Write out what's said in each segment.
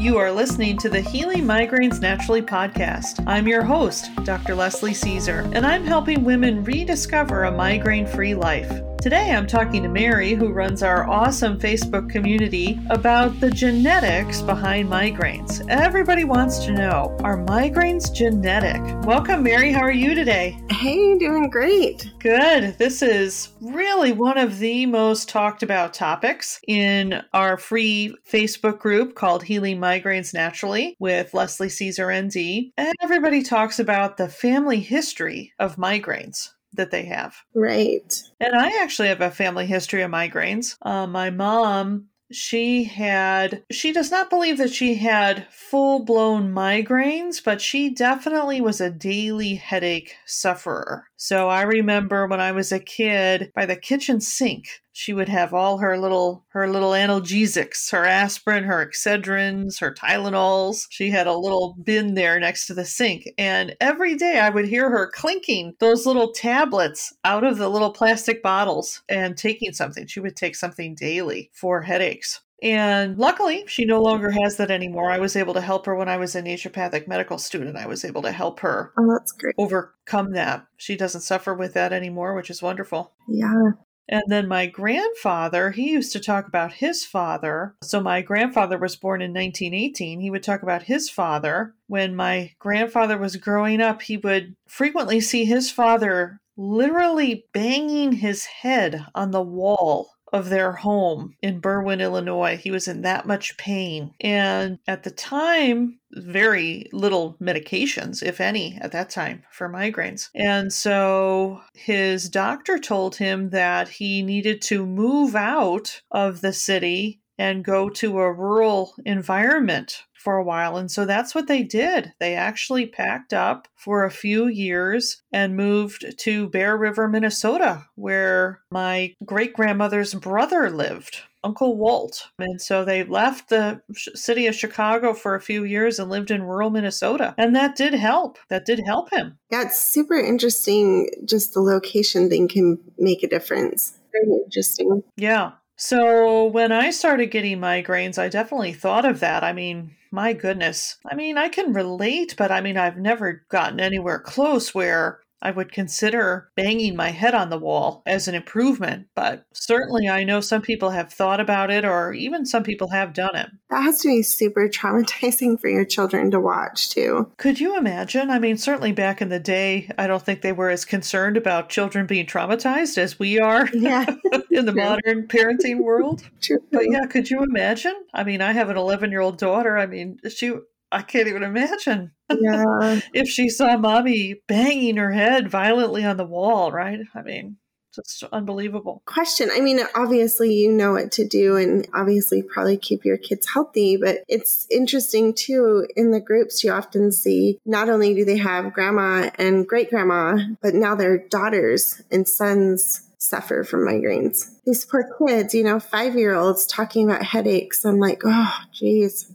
You are listening to the Healing Migraines Naturally podcast. I'm your host, Dr. Leslie Cisar, and I'm helping women rediscover a migraine free life. Today, I'm talking to Mary, who runs our awesome Facebook community, about the genetics behind migraines. Everybody wants to know are migraines genetic? Welcome, Mary. How are you today? Hey, doing great. Good. This is really one of the most talked about topics in our free Facebook group called Healing Migraines Naturally with Leslie Cisar ND. And everybody talks about the family history of migraines that they have. Right. And I actually have a family history of migraines. Uh, my mom she had she does not believe that she had full-blown migraines but she definitely was a daily headache sufferer so i remember when i was a kid by the kitchen sink she would have all her little her little analgesics her aspirin her excedrins her tylenols she had a little bin there next to the sink and every day i would hear her clinking those little tablets out of the little plastic bottles and taking something she would take something daily for headaches and luckily, she no longer has that anymore. I was able to help her when I was a naturopathic medical student. I was able to help her oh, that's great. overcome that. She doesn't suffer with that anymore, which is wonderful. Yeah. And then my grandfather, he used to talk about his father. So my grandfather was born in 1918. He would talk about his father. When my grandfather was growing up, he would frequently see his father literally banging his head on the wall of their home in Berwyn, Illinois. He was in that much pain. And at the time, very little medications, if any, at that time for migraines. And so his doctor told him that he needed to move out of the city and go to a rural environment for a while. And so that's what they did. They actually packed up for a few years and moved to Bear River, Minnesota, where my great grandmother's brother lived. Uncle Walt. And so they left the city of Chicago for a few years and lived in rural Minnesota. And that did help. That did help him. Yeah, it's super interesting. Just the location thing can make a difference. Very interesting. Yeah. So when I started getting migraines, I definitely thought of that. I mean, my goodness. I mean, I can relate, but I mean, I've never gotten anywhere close where I would consider banging my head on the wall as an improvement, but certainly I know some people have thought about it or even some people have done it. That has to be super traumatizing for your children to watch too. Could you imagine? I mean, certainly back in the day, I don't think they were as concerned about children being traumatized as we are yeah. in the modern parenting world. True. But yeah, could you imagine? I mean, I have an 11 year old daughter. I mean, she I can't even imagine. Yeah. if she saw mommy banging her head violently on the wall, right? I mean, just unbelievable. Question. I mean, obviously, you know what to do, and obviously, probably keep your kids healthy. But it's interesting too. In the groups, you often see not only do they have grandma and great grandma, but now their daughters and sons suffer from migraines. These poor kids, you know, five year olds talking about headaches. I'm like, oh, geez,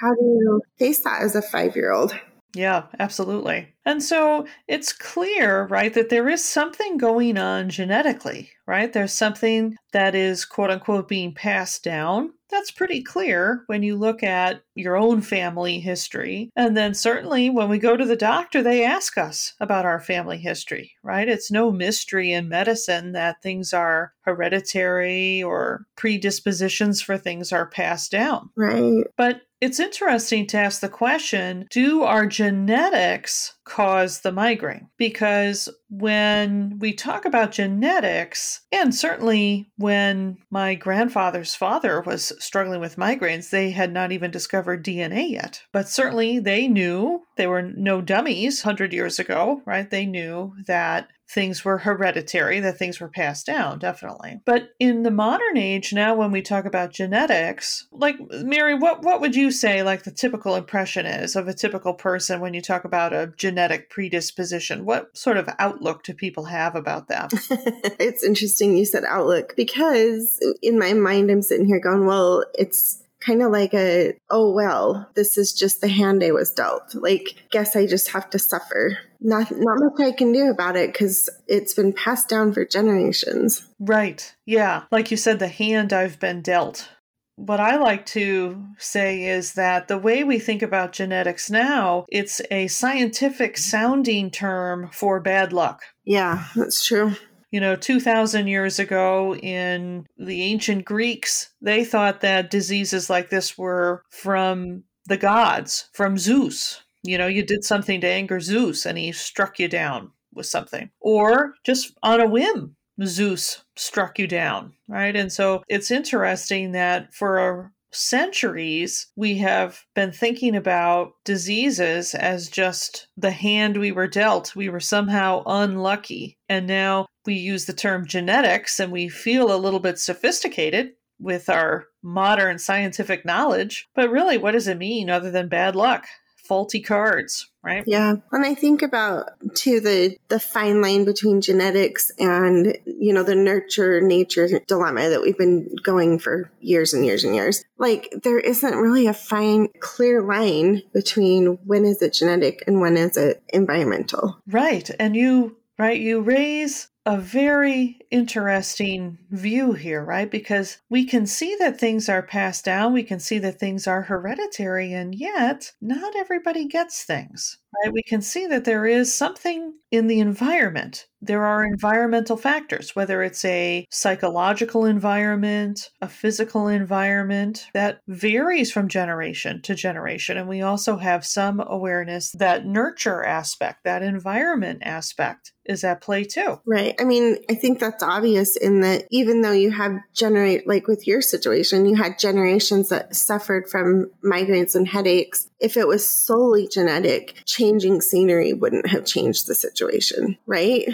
how do you face that as a five year old? Yeah, absolutely. And so it's clear, right, that there is something going on genetically, right? There's something that is quote unquote being passed down. That's pretty clear when you look at your own family history. And then certainly when we go to the doctor, they ask us about our family history, right? It's no mystery in medicine that things are hereditary or predispositions for things are passed down. Right. But it's interesting to ask the question do our genetics cause the migraine? Because when we talk about genetics, and certainly when my grandfather's father was struggling with migraines, they had not even discovered DNA yet. But certainly they knew, they were no dummies 100 years ago, right? They knew that things were hereditary, that things were passed down, definitely. But in the modern age now, when we talk about genetics, like Mary, what, what would you say like the typical impression is of a typical person when you talk about a genetic predisposition? What sort of outlook do people have about that? it's interesting you said outlook because in my mind, I'm sitting here going, well, it's kind of like a, oh, well, this is just the hand I was dealt. Like, guess I just have to suffer. Not, not much I can do about it because it's been passed down for generations. Right. Yeah. Like you said, the hand I've been dealt. what I like to say is that the way we think about genetics now, it's a scientific sounding term for bad luck. Yeah, that's true. You know, 2,000 years ago in the ancient Greeks, they thought that diseases like this were from the gods, from Zeus. You know, you did something to anger Zeus and he struck you down with something, or just on a whim. Zeus struck you down, right? And so it's interesting that for centuries, we have been thinking about diseases as just the hand we were dealt. We were somehow unlucky. And now we use the term genetics and we feel a little bit sophisticated with our modern scientific knowledge. But really, what does it mean other than bad luck? Faulty cards, right? Yeah. And I think about too the the fine line between genetics and, you know, the nurture nature dilemma that we've been going for years and years and years. Like there isn't really a fine clear line between when is it genetic and when is it environmental. Right. And you right you raise a very interesting view here, right? Because we can see that things are passed down, we can see that things are hereditary, and yet not everybody gets things, right? We can see that there is something in the environment. There are environmental factors, whether it's a psychological environment, a physical environment that varies from generation to generation. And we also have some awareness that nurture aspect, that environment aspect is at play too. Right. I mean, I think that's obvious in that even though you have generate like with your situation, you had generations that suffered from migraines and headaches. If it was solely genetic, changing scenery wouldn't have changed the situation, right?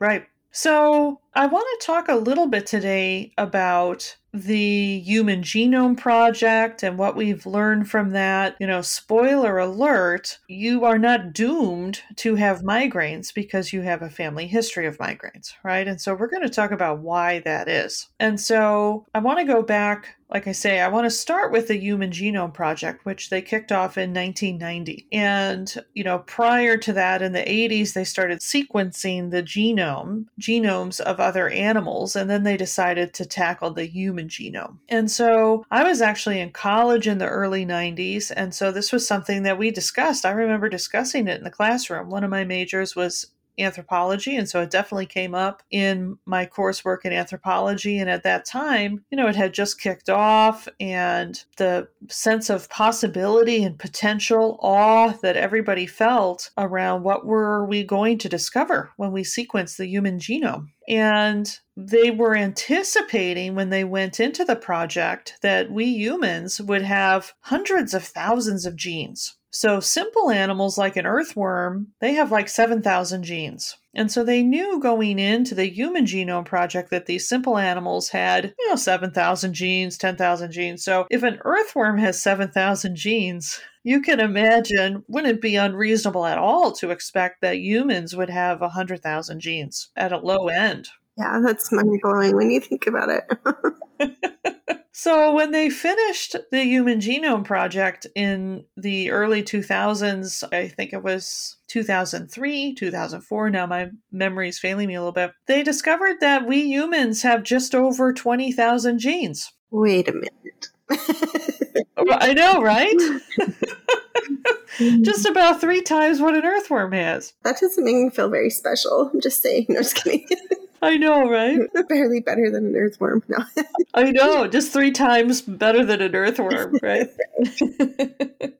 Right. So, I want to talk a little bit today about the Human Genome Project and what we've learned from that. You know, spoiler alert, you are not doomed to have migraines because you have a family history of migraines, right? And so we're going to talk about why that is. And so I want to go back like I say, I want to start with the Human Genome Project, which they kicked off in 1990. And, you know, prior to that, in the 80s, they started sequencing the genome, genomes of other animals, and then they decided to tackle the human genome. And so I was actually in college in the early 90s, and so this was something that we discussed. I remember discussing it in the classroom. One of my majors was anthropology. And so it definitely came up in my coursework in anthropology. And at that time, you know, it had just kicked off, and the sense of possibility and potential awe that everybody felt around what were we going to discover when we sequenced the human genome. And they were anticipating when they went into the project that we humans would have hundreds of thousands of genes so simple animals like an earthworm, they have like 7,000 genes. And so they knew going into the Human Genome Project that these simple animals had, you know, 7,000 genes, 10,000 genes. So if an earthworm has 7,000 genes, you can imagine, wouldn't it be unreasonable at all to expect that humans would have 100,000 genes at a low end? Yeah, that's mind blowing when you think about it. So, when they finished the Human Genome Project in the early 2000s, I think it was 2003, 2004, now my memory is failing me a little bit, they discovered that we humans have just over 20,000 genes. Wait a minute. I know, right? just about three times what an earthworm has. That doesn't make me feel very special. I'm just saying. No, just kidding. I know, right? Barely better than an earthworm. No. I know, just three times better than an earthworm, right?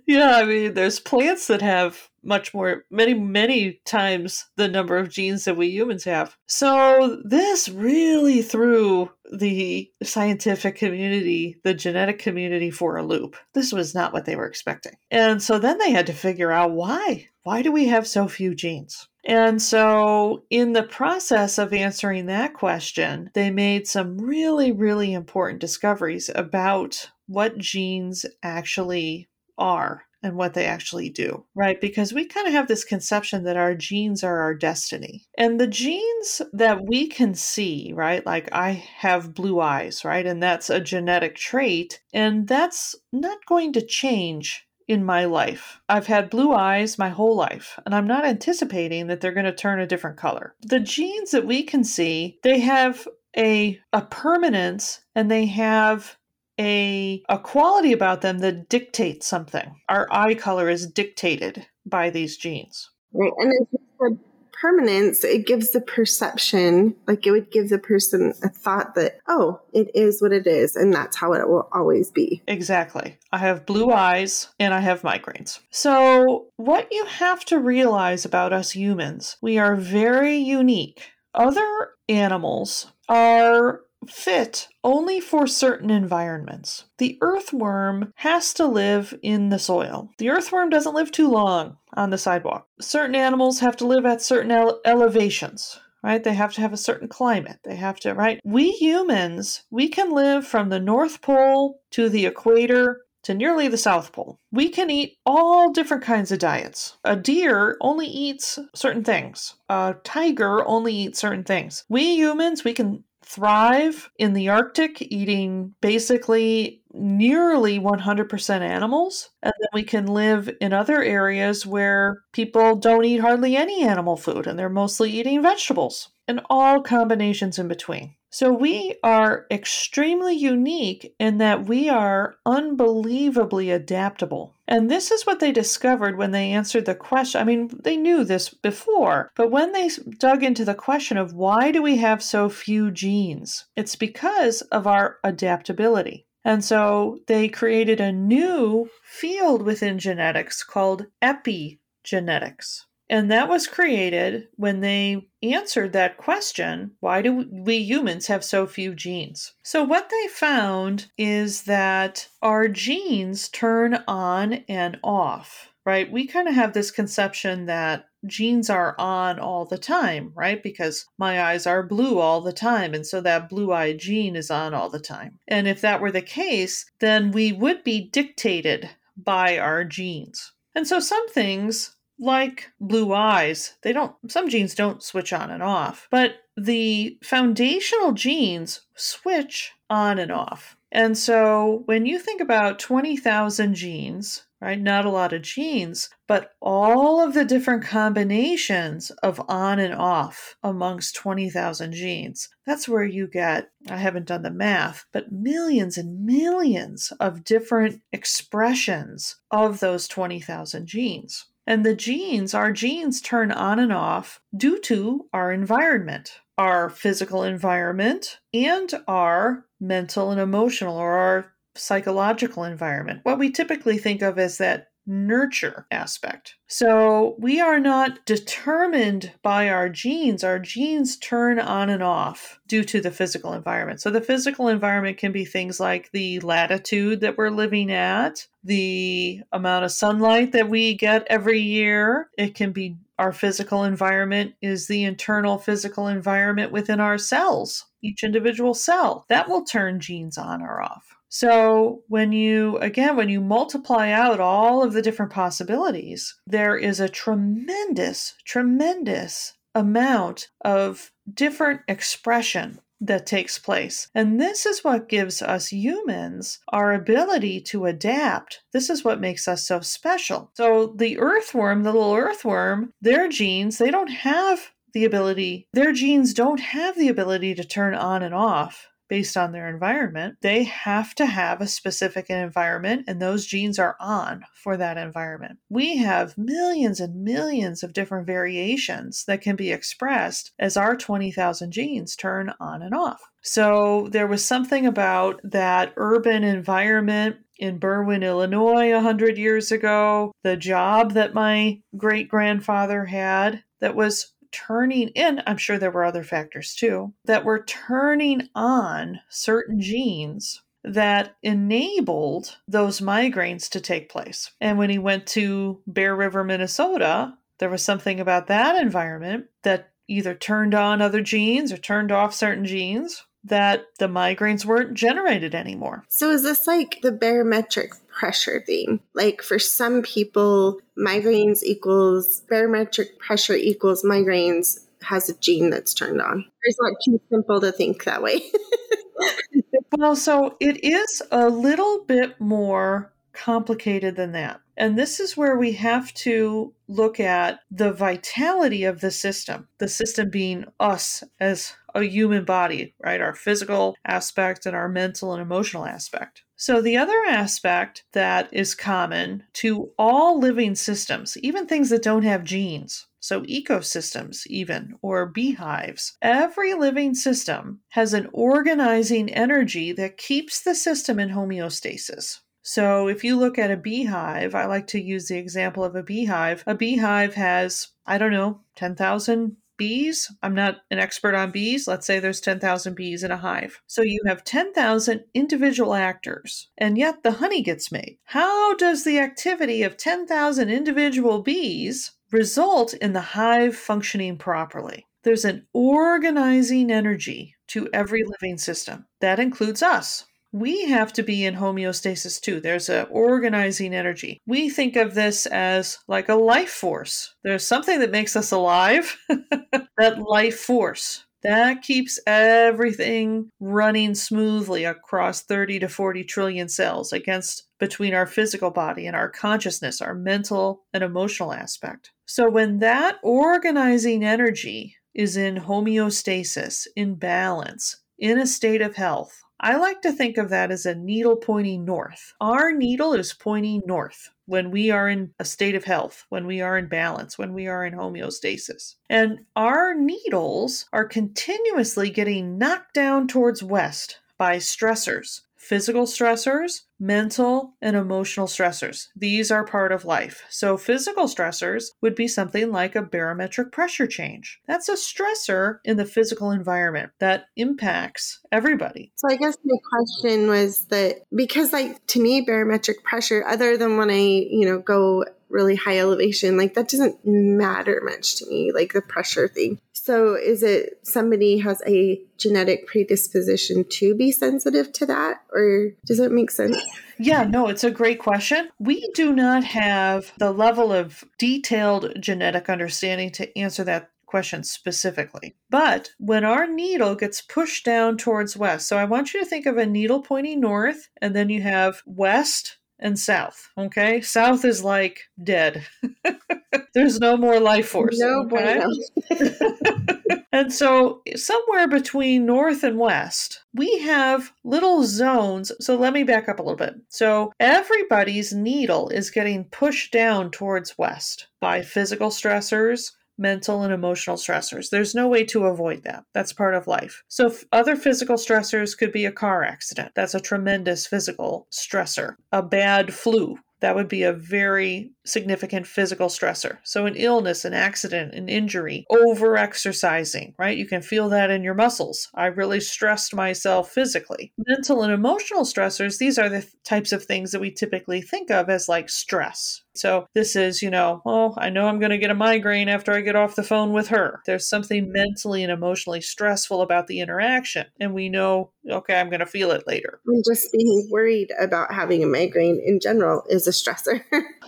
yeah, I mean, there's plants that have much more, many, many times the number of genes that we humans have. So this really threw the scientific community, the genetic community for a loop. This was not what they were expecting. And so then they had to figure out why. Why do we have so few genes? And so, in the process of answering that question, they made some really, really important discoveries about what genes actually are and what they actually do, right? Because we kind of have this conception that our genes are our destiny. And the genes that we can see, right? Like I have blue eyes, right? And that's a genetic trait. And that's not going to change in my life. I've had blue eyes my whole life, and I'm not anticipating that they're going to turn a different color. The genes that we can see, they have a, a permanence and they have a, a quality about them that dictates something. Our eye color is dictated by these genes. Right. And as you said, permanence, it gives the perception, like it would give the person a thought that, oh, it is what it is, and that's how it will always be. Exactly. I have blue eyes and I have migraines. So, what you have to realize about us humans, we are very unique. Other animals are fit only for certain environments. The earthworm has to live in the soil. The earthworm doesn't live too long on the sidewalk. Certain animals have to live at certain ele- elevations. Right? They have to have a certain climate. They have to, right? We humans, we can live from the North Pole to the equator to nearly the South Pole. We can eat all different kinds of diets. A deer only eats certain things. A tiger only eats certain things. We humans, we can thrive in the Arctic eating basically nearly 100% animals. And then we can live in other areas where people don't eat hardly any animal food and they're mostly eating vegetables and all combinations in between. So we are extremely unique in that we are unbelievably adaptable. And this is what they discovered when they answered the question. I mean, they knew this before, but when they dug into the question of why do we have so few genes, it's because of our adaptability. And so they created a new field within genetics called epigenetics. And that was created when they answered that question why do we humans have so few genes? So, what they found is that our genes turn on and off, right? We kind of have this conception that genes are on all the time, right? Because my eyes are blue all the time. And so that blue eye gene is on all the time. And if that were the case, then we would be dictated by our genes. And so some things like blue eyes, they don't some genes don't switch on and off, but the foundational genes switch on and off. And so when you think about 20,000 genes, right? Not a lot of genes, but all of the different combinations of on and off amongst 20,000 genes. That's where you get, I haven't done the math, but millions and millions of different expressions of those 20,000 genes. And the genes, our genes turn on and off due to our environment, our physical environment, and our mental and emotional or our psychological environment. What we typically think of as that nurture aspect. So we are not determined by our genes. Our genes turn on and off due to the physical environment. So the physical environment can be things like the latitude that we're living at, the amount of sunlight that we get every year. It can be our physical environment is the internal physical environment within our cells, each individual cell. That will turn genes on or off. So, when you, again, when you multiply out all of the different possibilities, there is a tremendous, tremendous amount of different expression that takes place. And this is what gives us humans our ability to adapt. This is what makes us so special. So, the earthworm, the little earthworm, their genes, they don't have the ability, their genes don't have the ability to turn on and off based on their environment, they have to have a specific environment, and those genes are on for that environment. We have millions and millions of different variations that can be expressed as our 20,000 genes turn on and off. So there was something about that urban environment in Berwyn, Illinois, 100 years ago, the job that my great grandfather had that was turning in, I'm sure there were other factors too, that were turning on certain genes that enabled those migraines to take place. And when he went to Bear River, Minnesota, there was something about that environment that either turned on other genes or turned off certain genes that the migraines weren't generated anymore. So is this like the barometric pressure thing? Like for some people, migraines equals barometric pressure equals migraines has a gene that's turned on. It's not too simple to think that way. well, so it is a little bit more complicated than that. And this is where we have to look at the vitality of the system, the system being us as a human body, right? Our physical aspect and our mental and emotional aspect. So, the other aspect that is common to all living systems, even things that don't have genes, so ecosystems, even, or beehives, every living system has an organizing energy that keeps the system in homeostasis. So, if you look at a beehive, I like to use the example of a beehive. A beehive has, I don't know, 10,000 bees. I'm not an expert on bees. Let's say there's 10,000 bees in a hive. So you have 10,000 individual actors, and yet the honey gets made. How does the activity of 10,000 individual bees result in the hive functioning properly? There's an organizing energy to every living system. That includes us we have to be in homeostasis too. There's an organizing energy. We think of this as like a life force. There's something that makes us alive, that life force. That keeps everything running smoothly across 30 to 40 trillion cells against between our physical body and our consciousness, our mental and emotional aspect. So when that organizing energy is in homeostasis, in balance, in a state of health, I like to think of that as a needle pointing north. Our needle is pointing north when we are in a state of health, when we are in balance, when we are in homeostasis. And our needles are continuously getting knocked down towards west by stressors physical stressors, mental and emotional stressors. These are part of life. So, physical stressors would be something like a barometric pressure change. That's a stressor in the physical environment that impacts everybody. So, I guess my question was that because, like, to me, barometric pressure, other than when I, you know, go really high elevation, like that doesn't matter much to me, like the pressure thing. So is it somebody has a genetic predisposition to be sensitive to that or does it make sense? Yeah, no, it's a great question. We do not have the level of detailed genetic understanding to answer that question specifically. But when our needle gets pushed down towards west, so I want you to think of a needle pointing north, and then you have west, and south. Okay, south is like dead. There's no more life force. No okay? and so somewhere between north and west, we have little zones. So let me back up a little bit. So everybody's needle is getting pushed down towards west by physical stressors, mental and emotional stressors. There's no way to avoid that. That's part of life. So, other physical stressors could be a car accident. That's a tremendous physical stressor. A bad flu. That would be a very significant physical stressor. So, an illness, an accident, an injury, over exercising, right? You can feel that in your muscles. I really stressed myself physically. Mental and emotional stressors, these are the types of things that we typically think of as like stress. So this is, you know, oh, I know I'm going to get a migraine after I get off the phone with her. There's something mentally and emotionally stressful about the interaction. And we know, okay, I'm going to feel it later. And just being worried about having a migraine in general is a stressor.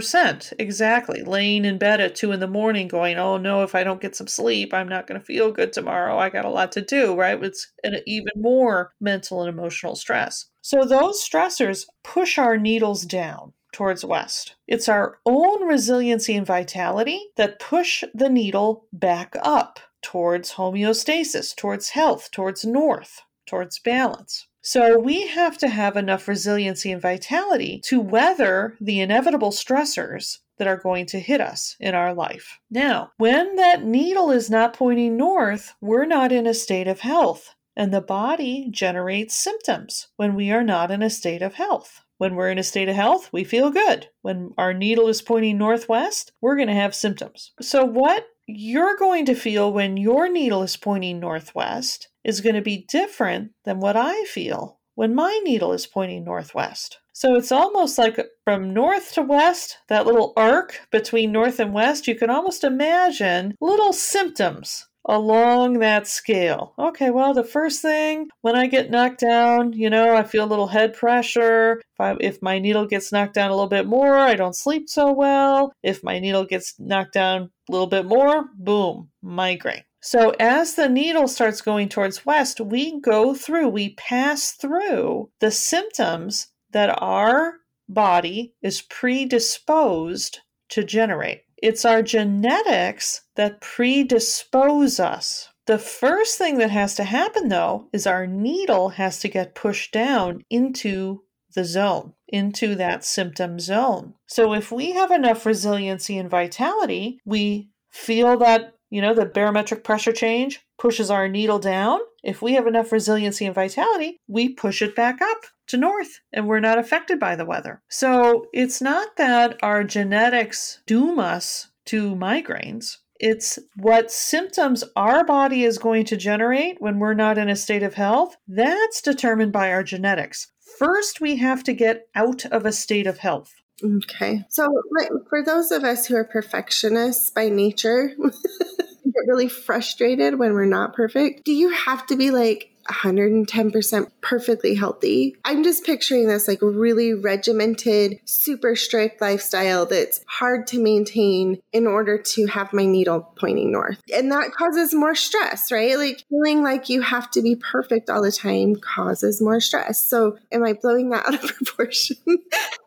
100%. Exactly. Laying in bed at two in the morning going, oh no, if I don't get some sleep, I'm not going to feel good tomorrow. I got a lot to do, right? It's an even more mental and emotional stress. So those stressors push our needles down towards west. It's our own resiliency and vitality that push the needle back up towards homeostasis, towards health, towards north, towards balance. So we have to have enough resiliency and vitality to weather the inevitable stressors that are going to hit us in our life. Now, when that needle is not pointing north, we're not in a state of health, and the body generates symptoms when we are not in a state of health. When we're in a state of health, we feel good. When our needle is pointing northwest, we're going to have symptoms. So, what you're going to feel when your needle is pointing northwest is going to be different than what I feel when my needle is pointing northwest. So it's almost like from north to west, that little arc between north and west, you can almost imagine little symptoms along that scale. Okay, well, the first thing when I get knocked down, you know, I feel a little head pressure. If, I, if my needle gets knocked down a little bit more, I don't sleep so well. If my needle gets knocked down a little bit more, boom, migraine. So as the needle starts going towards west, we go through, we pass through the symptoms that our body is predisposed to generate. It's our genetics that predispose us The first thing that has to happen, though, is our needle has to get pushed down into the zone, into that symptom zone. So if we have enough resiliency and vitality, we feel that, you know, the barometric pressure change pushes our needle down. If we have enough resiliency and vitality, we push it back up to north and we're not affected by the weather. So it's not that our genetics doom us to migraines. It's what symptoms our body is going to generate when we're not in a state of health. That's determined by our genetics. First, we have to get out of a state of health. Okay. So, for those of us who are perfectionists by nature, get really frustrated when we're not perfect. Do you have to be like, 110% perfectly healthy. I'm just picturing this like really regimented, super strict lifestyle that's hard to maintain in order to have my needle pointing north. And that causes more stress, right? Like feeling like you have to be perfect all the time causes more stress. So, am I blowing that out of proportion?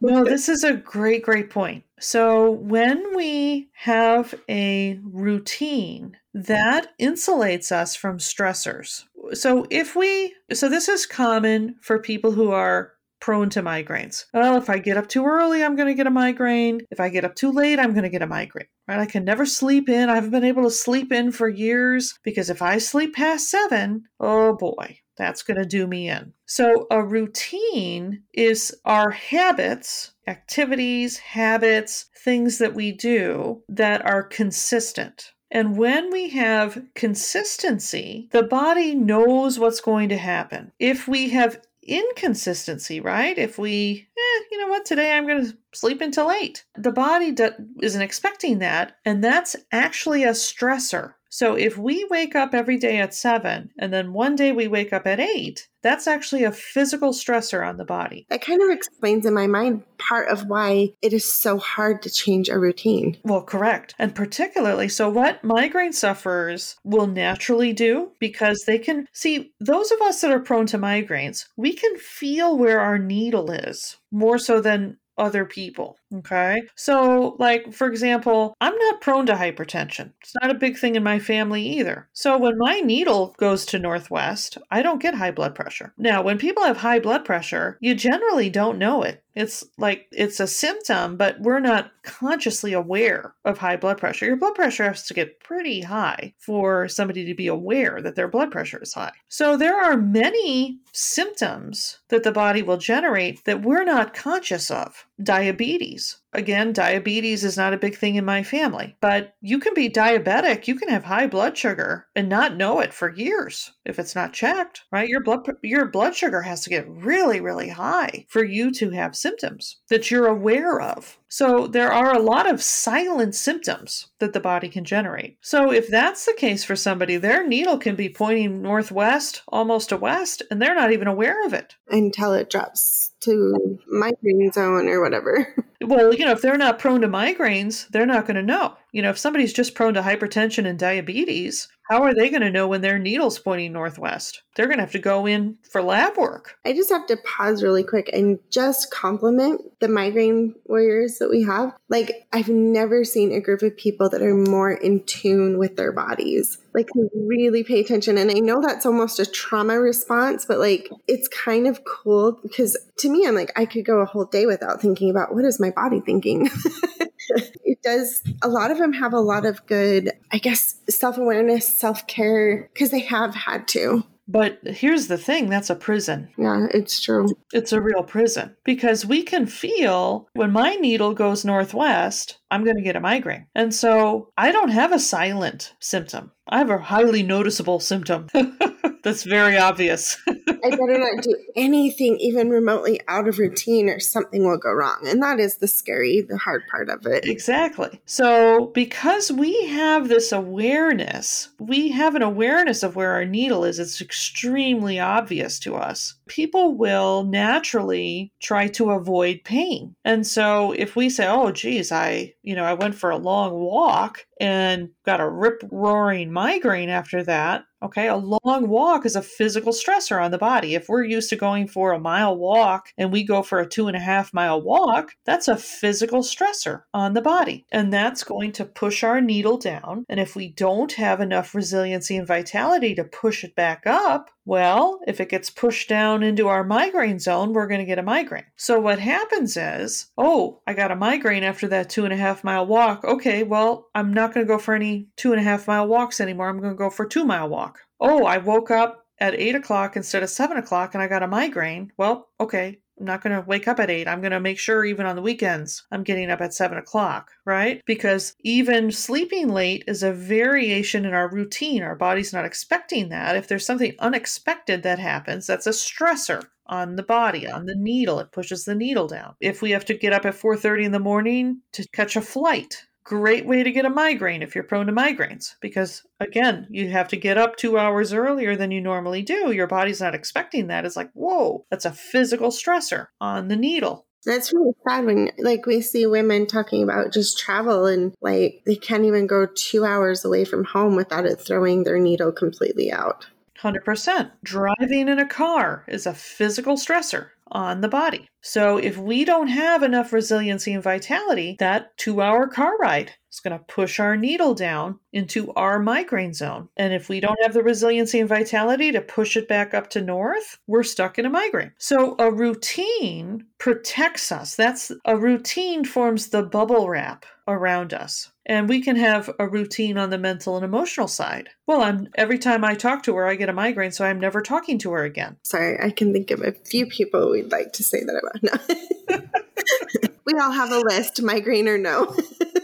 no, this is a great, great point. So, when we have a routine that insulates us from stressors, so if we so this is common for people who are prone to migraines. Well, if I get up too early, I'm going to get a migraine. If I get up too late, I'm going to get a migraine. Right? I can never sleep in. I haven't been able to sleep in for years because if I sleep past 7, oh boy, that's going to do me in. So, a routine is our habits, activities, habits, things that we do that are consistent. And when we have consistency, the body knows what's going to happen. If we have inconsistency, right? If we, eh, you know what, today I'm going to sleep until eight, the body do- isn't expecting that. And that's actually a stressor. So if we wake up every day at seven and then one day we wake up at eight, that's actually a physical stressor on the body. That kind of explains in my mind part of why it is so hard to change a routine. Well, correct. And particularly, so what migraine sufferers will naturally do because they can see those of us that are prone to migraines, we can feel where our needle is more so than other people. Okay. So, like, for example, I'm not prone to hypertension. It's not a big thing in my family either. So, when my needle goes to northwest, I don't get high blood pressure. Now, when people have high blood pressure, you generally don't know it. It's like it's a symptom, but we're not consciously aware of high blood pressure. Your blood pressure has to get pretty high for somebody to be aware that their blood pressure is high. So there are many symptoms that the body will generate that we're not conscious of. Diabetes, Again, diabetes is not a big thing in my family, but you can be diabetic, you can have high blood sugar and not know it for years if it's not checked, right? Your blood your blood sugar has to get really really high for you to have symptoms that you're aware of. So there are a lot of silent symptoms that the body can generate. So if that's the case for somebody, their needle can be pointing northwest, almost to west, and they're not even aware of it until it drops to migraine zone or whatever. Well, you know, if they're not prone to migraines, they're not going to know. You know, if somebody's just prone to hypertension and diabetes, how are they going to know when their needle's pointing northwest? They're going to have to go in for lab work. I just have to pause really quick and just compliment the migraine warriors that we have. Like, I've never seen a group of people that are more in tune with their bodies. Like, really pay attention. And I know that's almost a trauma response, but like, it's kind of cool because to me, I'm like, I could go a whole day without thinking about what is my body thinking. it does a lot of them have a lot of good i guess self-awareness self-care because they have had to but here's the thing that's a prison. Yeah, it's true. It's a real prison because we can feel when my needle goes northwest, I'm going to get a migraine. And so I don't have a silent symptom, I have a highly noticeable symptom that's very obvious. I better not do anything even remotely out of routine or something will go wrong. And that is the scary, the hard part of it. Exactly. So, because we have this awareness, we have an awareness of where our needle is, it's extremely obvious to us. People will naturally try to avoid pain. And so, if we say, oh, geez, I, you know, I went for a long walk and got a rip roaring migraine after that, Okay, a long walk is a physical stressor on the body. If we're used to going for a mile walk and we go for a two and a half mile walk, that's a physical stressor on the body. And that's going to push our needle down. And if we don't have enough resiliency and vitality to push it back up, well, if it gets pushed down into our migraine zone, we're going to get a migraine. So what happens is, oh, I got a migraine after that two and a half mile walk. Okay, well, I'm not going to go for any two and a half mile walks anymore. I'm going to go for two mile walk. Oh, I woke up at eight o'clock instead of seven o'clock and I got a migraine. Well, okay, I'm not going to wake up at eight. I'm going to make sure, even on the weekends, I'm getting up at seven o'clock, right? Because even sleeping late is a variation in our routine. Our body's not expecting that. If there's something unexpected that happens, that's a stressor on the body on the needle it pushes the needle down if we have to get up at 4:30 in the morning to catch a flight great way to get a migraine if you're prone to migraines because again you have to get up two hours earlier than you normally do. Your body's not expecting that. It's like whoa that's a physical stressor on the needle. That's really sad when like we see women talking about just travel and like they can't even go two hours away from home without it throwing their needle completely out. 100% driving in a car is a physical stressor on the body. So if we don't have enough resiliency and vitality, that two hour car ride is going to push our needle down into our migraine zone. And if we don't have the resiliency and vitality to push it back up to north, we're stuck in a migraine. So a routine protects us. That's a routine forms the bubble wrap around us. And we can have a routine on the mental and emotional side. Well, I'm every time I talk to her, I get a migraine, so I'm never talking to her again. Sorry, I can think of a few people we'd like to say that about. No. we all have a list, migraine or no.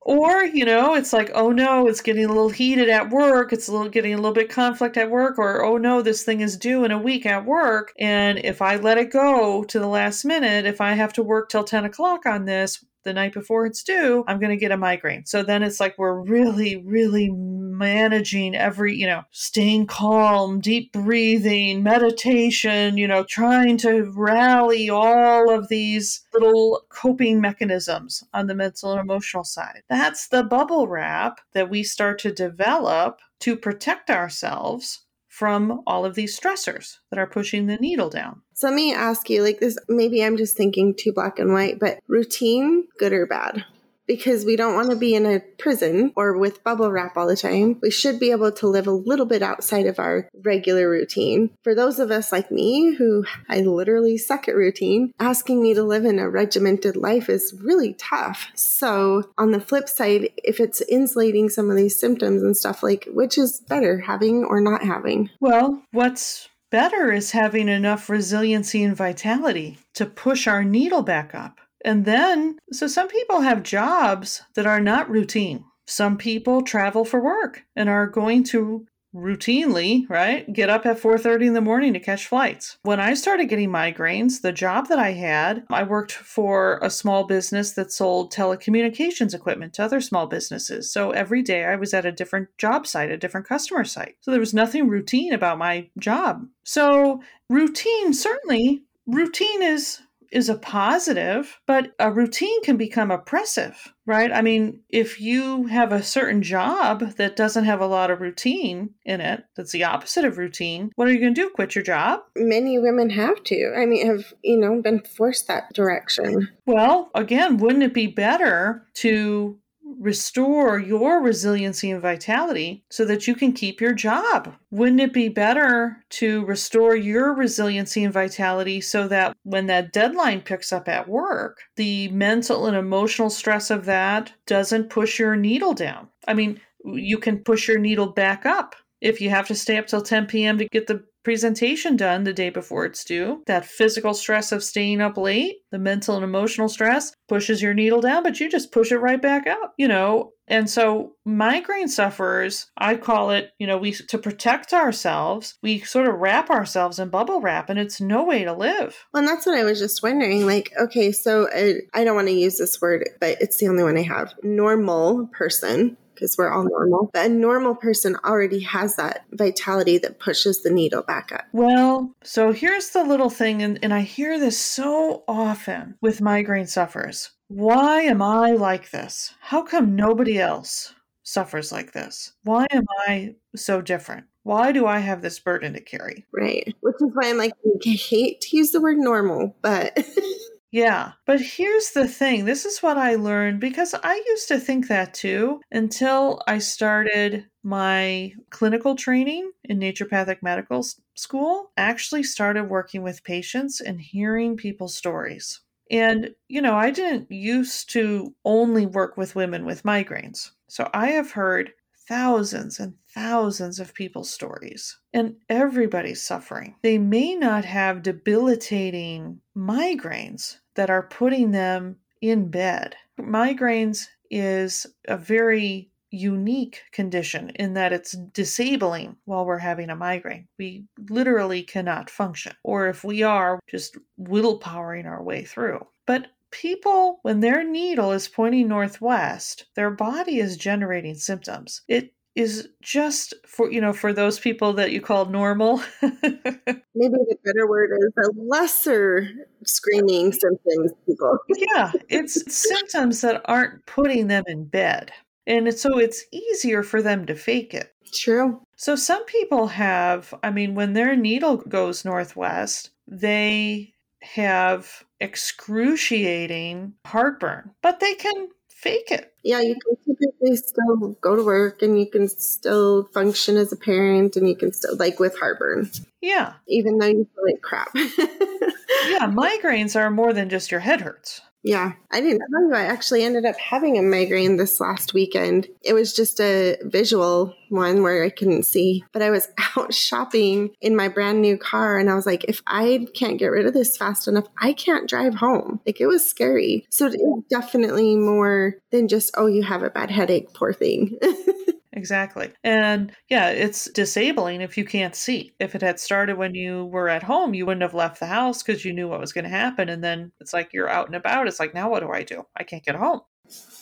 or you know it's like oh no it's getting a little heated at work. It's a little getting a little bit conflict at work. Or oh no this thing is due in a week at work. And if i let it go to the last minute if i have to work till 10 o'clock on this the night before it's due, I'm going to get a migraine. So then it's like we're really, really managing every, you know, staying calm, deep breathing, meditation, you know, trying to rally all of these little coping mechanisms on the mental and emotional side. That's the bubble wrap that we start to develop to protect ourselves from all of these stressors that are pushing the needle down. So let me ask you like this maybe I'm just thinking too black and white, but routine, good or bad? Because we don't want to be in a prison or with bubble wrap all the time. We should be able to live a little bit outside of our regular routine. For those of us like me, who I literally suck at routine, asking me to live in a regimented life is really tough. So, on the flip side, if it's insulating some of these symptoms and stuff, like which is better, having or not having? Well, what's better is having enough resiliency and vitality to push our needle back up. And then, so some people have jobs that are not routine. Some people travel for work and are going to routinely, right, get up at 4:30 in the morning to catch flights. When I started getting migraines, the job that I had, I worked for a small business that sold telecommunications equipment to other small businesses. So every day I was at a different job site, a different customer site. So there was nothing routine about my job. So routine certainly routine is is a positive, but a routine can become oppressive, right? I mean, if you have a certain job that doesn't have a lot of routine in it, that's the opposite of routine, what are you going to do? Quit your job? Many women have to. I mean, have, you know, been forced that direction. Well, again, wouldn't it be better to restore your resiliency and vitality so that you can keep your job. Wouldn't it be better to restore your resiliency and vitality so that when that deadline picks up at work, the mental and emotional stress of that doesn't push your needle down? I mean, you can push your needle back up if you have to stay up till 10 p.m. to get the presentation done the day before it's due. That physical stress of staying up late, the mental and emotional stress pushes your needle down, but you just push it right back up, you know. And so migraine sufferers, I call it, you know, we to protect ourselves, we sort of wrap ourselves in bubble wrap and it's no way to live. Well, and that's what I was just wondering. Like, okay, so I, I don't want to use this word, but it's the only one I have. Normal person because we're all normal. But a normal person already has that vitality that pushes the needle back up. Well, so here's the little thing, and, and I hear this so often with migraine sufferers. why am I like this? How come nobody else suffers like this? Why am I so different? Why do I have this burden to carry? Right. Which is why I'm like, I hate to use the word normal, but. yeah. But here's the thing this is what I learned because I used to think that too until I started my clinical training in naturopathic medical school. Actually started working with patients and hearing people's stories. And, you know, I didn't used to only work with women with migraines. So I have heard thousands and thousands of people's stories, and everybody's suffering. They may not have debilitating migraines that are putting them in bed. Migraines is a very unique condition in that it's disabling while we're having a migraine. We literally cannot function, or if we are, just willpowering our way through. But people, when their needle is pointing northwest, their body is generating symptoms. It is just for you know for those people that you call normal maybe the better word is the lesser screening symptoms people yeah it's symptoms that aren't putting them in bed and so it's easier for them to fake it. True. So some people have, I mean, when their needle goes northwest, they have excruciating heartburn, but they can fake it. Yeah, you can typically still go to work and you can still function as a parent and you can still, like with heartburn. Yeah. Even though you feel like crap. yeah, migraines are more than just your head hurts. Yeah, I didn't tell you. I actually ended up having a migraine this last weekend. It was just a visual one where I couldn't see, but I was out shopping in my brand new car and I was like, if I can't get rid of this fast enough, I can't drive home. Like it was scary. So it is definitely more than just, oh, you have a bad headache, poor thing. Exactly. And yeah, it's disabling if you can't see. If it had started when you were at home, you wouldn't have left the house because you knew what was going to happen. And then it's like you're out and about. It's like, now what do I do? I can't get home.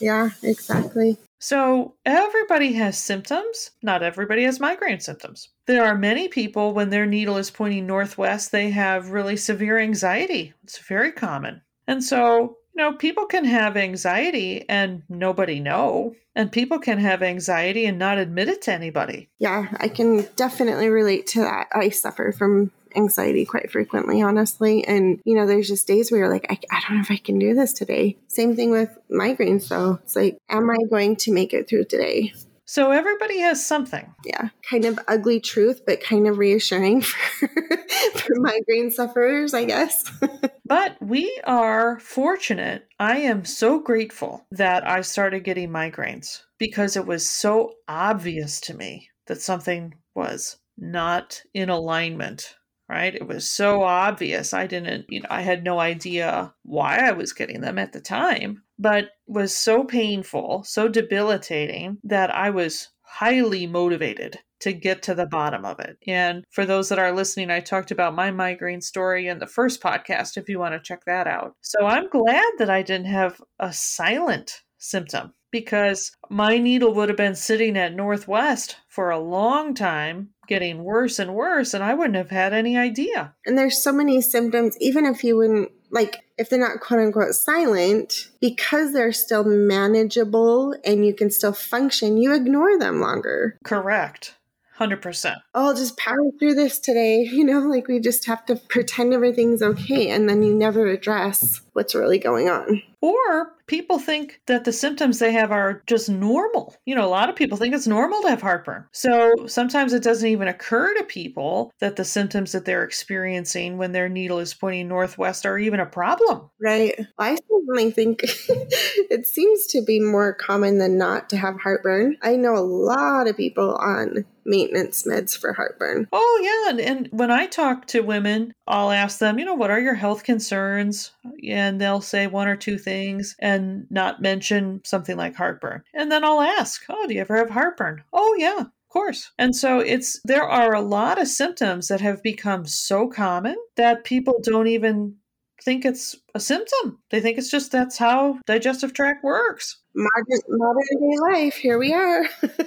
Yeah, exactly. So everybody has symptoms. Not everybody has migraine symptoms. There are many people, when their needle is pointing northwest, they have really severe anxiety. It's very common. And so know, people can have anxiety and nobody know, and people can have anxiety and not admit it to anybody. Yeah, I can definitely relate to that. I suffer from anxiety quite frequently, honestly. And, you know, there's just days where you're like, I, I don't know if I can do this today. Same thing with migraines, though. It's like, am I going to make it through today? So everybody has something. Yeah, kind of ugly truth, but kind of reassuring for, for migraine sufferers, I guess. but we are fortunate. I am so grateful that I started getting migraines because it was so obvious to me that something was not in alignment right? It was so obvious. I didn't, you know, I had no idea why I was getting them at the time, but was so painful, so debilitating that I was highly motivated to get to the bottom of it. And for those that are listening, I talked about my migraine story in the first podcast if you want to check that out. So I'm glad that I didn't have a silent symptom because my needle would have been sitting at Northwest for a long time, getting worse and worse, and I wouldn't have had any idea. And there's so many symptoms, even if you wouldn't, like, if they're not quote unquote silent, because they're still manageable and you can still function, you ignore them longer. Correct. 100%. Oh, I'll just power through this today. You know, like we just have to pretend everything's okay and then you never address what's really going on. Or people think that the symptoms they have are just normal. You know, a lot of people think it's normal to have heartburn. So sometimes it doesn't even occur to people that the symptoms that they're experiencing when their needle is pointing northwest are even a problem. Right. I certainly think it seems to be more common than not to have heartburn. I know a lot of people on maintenance meds for heartburn. Oh, yeah. And, and when I talk to women, I'll ask them, you know, what are your health concerns? And they'll say one or two things and not mention something like heartburn. And then I'll ask, oh, do you ever have heartburn? Oh, yeah. Of course. And so it's there are a lot of symptoms that have become so common that people don't even think it's a symptom. They think it's just that's how digestive tract works. Modern, modern day life, here we are.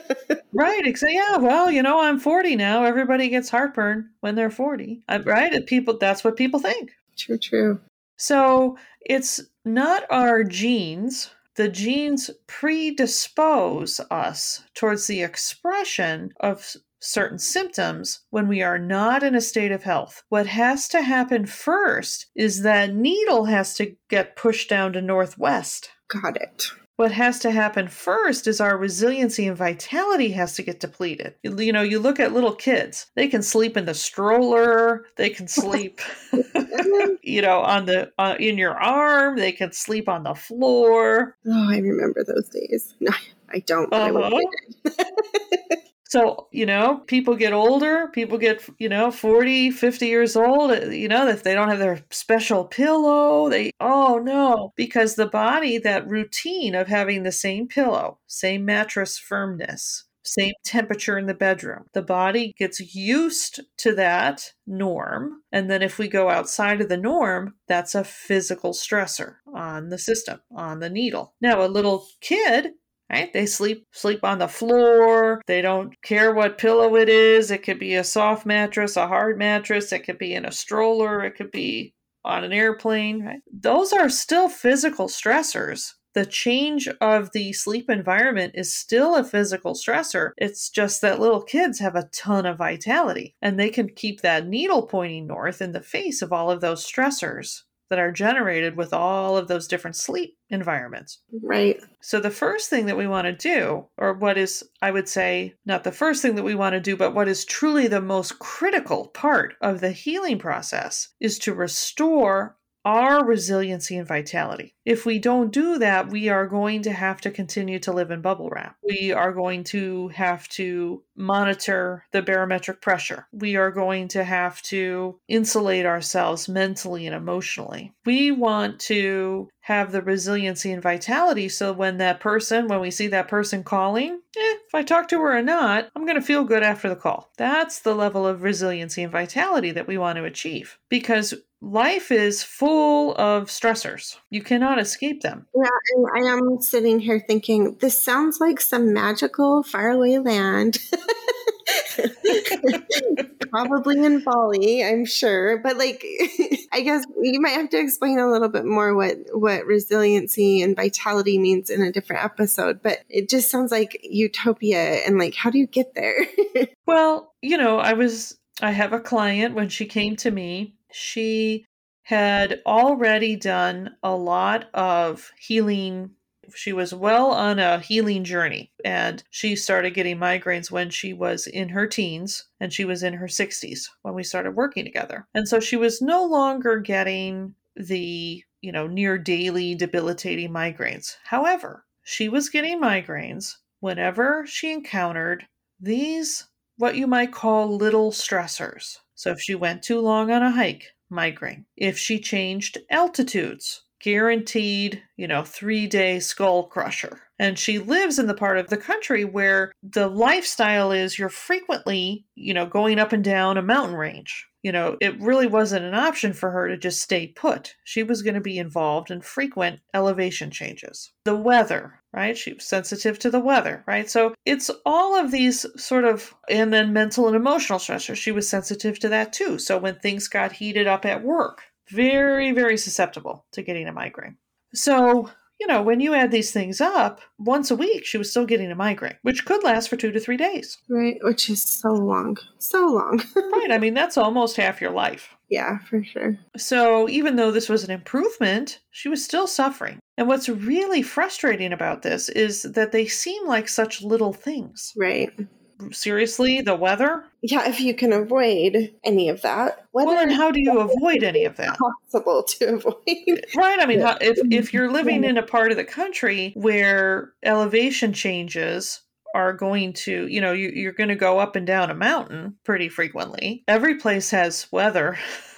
right. Exactly. Yeah. Well, you know, I'm 40 now. Everybody gets heartburn when they're 40. right. People. That's what people think. True. True. So it's not our genes. The genes predispose us towards the expression of certain symptoms when we are not in a state of health. What has to happen first is that needle has to get pushed down to northwest. Got it. What has to happen first is our resiliency and vitality has to get depleted. You know, you look at little kids, they can sleep in the stroller, they can sleep you know on the uh, in your arm, they can sleep on the floor. Oh, I remember those days. No, I don't. Uh-huh. So, you know, people get older, people get, you know, 40, 50 years old, uh, you know, if they don't have their special pillow, they, oh no, because the body, that routine of having the same pillow, same mattress firmness, same temperature in the bedroom. The body gets used to that norm. And then if we go outside of the norm, that's a physical stressor on the system, on the needle. Now, a little kid right? They sleep sleep on the floor. They don't care what pillow it is. It could be a soft mattress a hard mattress. It could be in a stroller. It could be on an airplane right? those are still physical stressors. The change of the sleep environment is still a physical stressor. It's just that little kids have a ton of vitality and they can keep that needle pointing north in the face of all of those stressors that are generated with all of those different sleep environments. Right. So, the first thing that we want to do, or what is, I would say, not the first thing that we want to do, but what is truly the most critical part of the healing process, is to restore our resiliency and vitality. If we don't do that, we are going to have to continue to live in bubble wrap. We are going to have to monitor the barometric pressure. We are going to have to insulate ourselves mentally and emotionally. We want to have the resiliency and vitality so when that person, when we see that person calling, eh, if I talk to her or not, I'm going to feel good after the call. That's the level of resiliency and vitality that we want to achieve because life is full of stressors. You cannot escape them. Yeah, and I am sitting here thinking, this sounds like some magical faraway land. Probably in Bali, I'm sure. But like I guess you might have to explain a little bit more what what resiliency and vitality means in a different episode, but it just sounds like utopia and like how do you get there? well, you know, I was I have a client when she came to me she had already done a lot of healing. She was well on a healing journey and she started getting migraines when she was in her teens and she was in her 60s when we started working together. And so she was no longer getting the, you know, near daily debilitating migraines. However, she was getting migraines whenever she encountered these, what you might call little stressors. So if she went too long on a hike, migraine. If she changed altitudes, guaranteed, you know, three day skull crusher. And she lives in the part of the country where the lifestyle is you're frequently, you know, going up and down a mountain range you know, it really wasn't an option for her to just stay put. She was going to be involved in frequent elevation changes. The weather, right? She was sensitive to the weather, right? So it's all of these sort of, and then mental and emotional stressors. She was sensitive to that too. So when things got heated up at work, very, very susceptible to getting a migraine. So you know, when you add these things up, once a week she was still getting a migraine, which could last for two to three days. Right, which is so long. So long. right. I mean, that's almost half your life. Yeah, for sure. So even though this was an improvement, she was still suffering. And what's really frustrating about this is that they seem like such little things. Right seriously the weather? Yeah if you can avoid any of that well and how do you avoid any of that? possible to avoid. Right i mean yeah. if, if you're living in a part of the country where elevation changes are going to you know you, you're going to go up and down a mountain pretty frequently. Every place has weather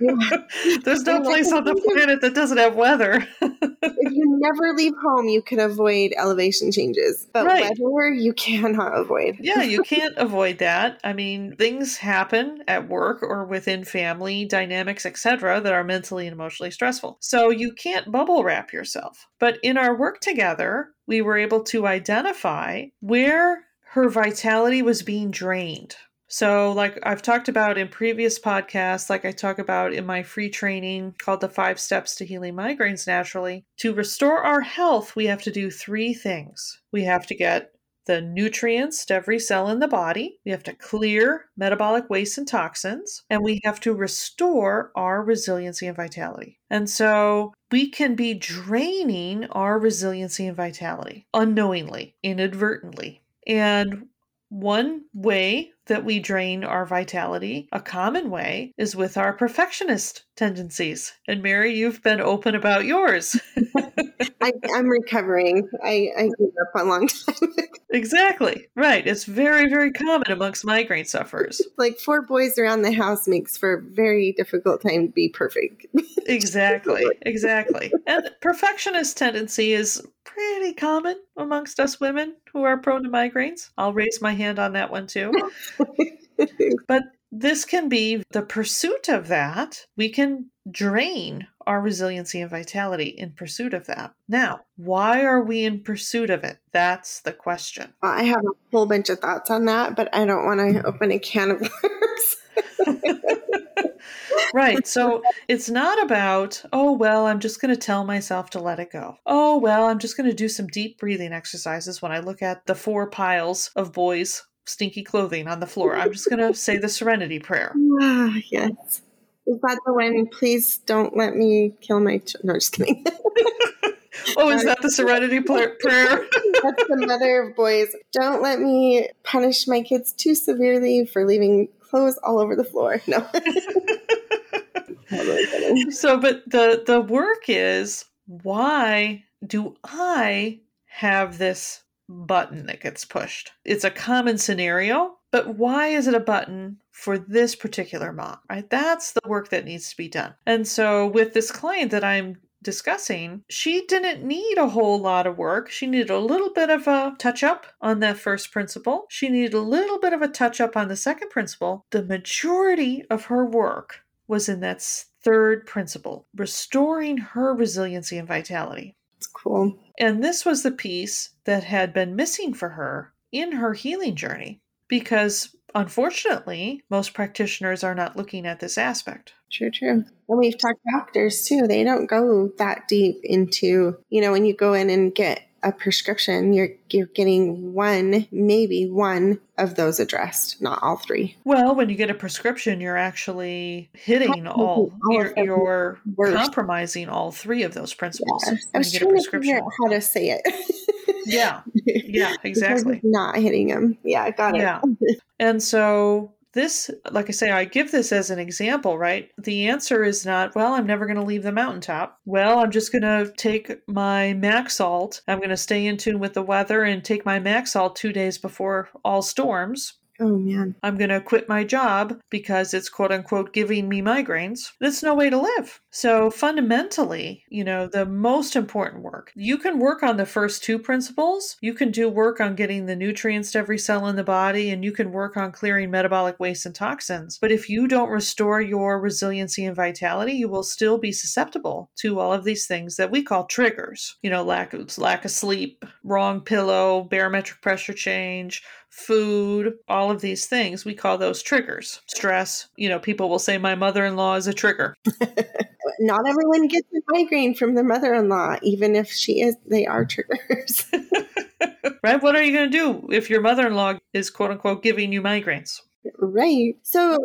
There's no place on the planet that doesn't have weather. if you never leave home, you can avoid elevation changes. But right. weather, you cannot avoid. yeah, you can't avoid that. I mean, things happen at work or within family dynamics, etc., that are mentally and emotionally stressful. So you can't bubble wrap yourself. But in our work together, we were able to identify where her vitality was being drained So, like I've talked about in previous podcasts, like I talk about in my free training called The Five Steps to Healing Migraines Naturally, to restore our health, we have to do three things. We have to get the nutrients to every cell in the body. We have to clear metabolic waste and toxins, and we have to restore our resiliency and vitality. And so we can be draining our resiliency and vitality unknowingly, inadvertently. And one way that we drain our vitality, a common way, is with our perfectionist tendencies. And Mary, you've been open about yours. I, am recovering. I, I gave up a long time. exactly. Right. It's very, very common amongst migraine sufferers. like four boys around the house makes for a very difficult time to be perfect. exactly. Exactly. And perfectionist tendency is pretty common amongst us women who are prone to migraines. I'll raise my hand on that one too. but this can be the pursuit of that. We can drain our resiliency and vitality in pursuit of that. Now, why are we in pursuit of it? That's the question. I have a whole bunch of thoughts on that, but I don't want to open a can of worms. right. So it's not about, oh, well, I'm just going to tell myself to let it go. Oh, well, I'm just going to do some deep breathing exercises when I look at the four piles of boys' stinky clothing on the floor. I'm just going to say the serenity prayer. Ah, yes. Is that the one? Please don't let me kill my. Ch- no, just kidding. oh, is that the serenity prayer? That's the mother of boys. Don't let me punish my kids too severely for leaving clothes all over the floor. No. so, but the the work is why do I have this button that gets pushed? It's a common scenario, but why is it a button for this particular mom? Right? That's the work that needs to be done. And so, with this client that I'm discussing, she didn't need a whole lot of work. She needed a little bit of a touch up on that first principle. She needed a little bit of a touch up on the second principle. The majority of her work was in that third principle, restoring her resiliency and vitality. It's cool. And this was the piece that had been missing for her in her healing journey because unfortunately, most practitioners are not looking at this aspect. True, true. And we've talked doctors too. They don't go that deep into, you know, when you go in and get a prescription, you're you're getting one, maybe one of those addressed, not all three. Well, when you get a prescription, you're actually hitting all, all you're, you're compromising all three of those principles. Yeah. I was trying to figure out how to say it. yeah, yeah, exactly. Not hitting them. Yeah, got it. Yeah, and so this, like I say, I give this as an example, right? The answer is not, well, I'm never going to leave the mountaintop. Well, I'm just going to take my MAC salt. I'm going to stay in tune with the weather and take my MAC salt two days before all storms. Oh man. I'm going to quit my job because it's quote unquote giving me migraines. That's no way to live. So fundamentally, you know, the most important work, you can work on the first two principles. You can do work on getting the nutrients to every cell in the body and you can work on clearing metabolic waste and toxins. But if you don't restore your resiliency and vitality, you will still be susceptible to all of these things that we call triggers. You know, lack of lack of sleep, wrong pillow, barometric pressure change, food, all of these things, we call those triggers. Stress, you know, people will say, My mother in law is a trigger. Not everyone gets a migraine from their mother in law, even if she is, they are triggers. right? What are you going to do if your mother in law is quote unquote giving you migraines? Right. So,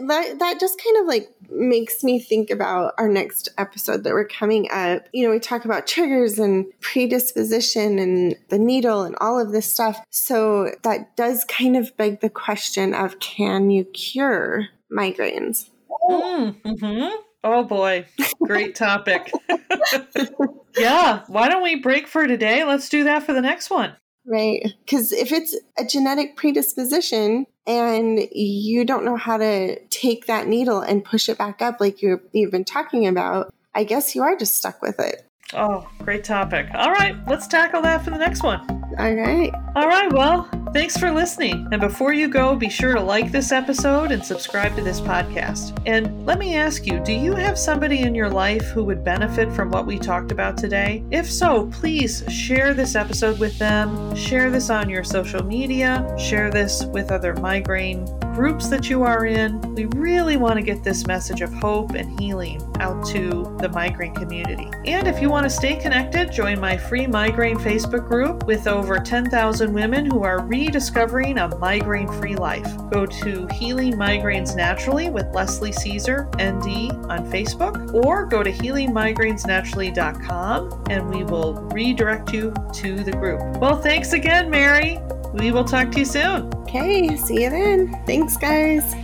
that that just kind of like makes me think about our next episode that we're coming up. You know, we talk about triggers and predisposition and the needle and all of this stuff. So that does kind of beg the question of can you cure migraines? Mm, mm-hmm. Oh boy, great topic. yeah, why don't we break for today? Let's do that for the next one. Right. Because if it's a genetic predisposition and you don't know how to take that needle and push it back up like you you've been talking about, I guess you are just stuck with it. Oh, great topic. All right, let's tackle that for the next one. All right. All right, well, thanks for listening. And before you go, be sure to like this episode and subscribe to this podcast. And let me ask you do you have somebody in your life who would benefit from what we talked about today? If so, please share this episode with them, share this on your social media, share this with other migraine groups that you are in. We really want to get this message of hope and healing out to the migraine community. And if you want to stay connected, join my free migraine Facebook group with over 10,000 women who are rediscovering a migraine free life. Go to Healing Migraines Naturally with Leslie Cisar, ND, on Facebook, or go to healingmigrainesnaturally.com and we will redirect you to the group. Well, thanks again, Mary. We will talk to you soon. Okay, see you then. Thanks, guys.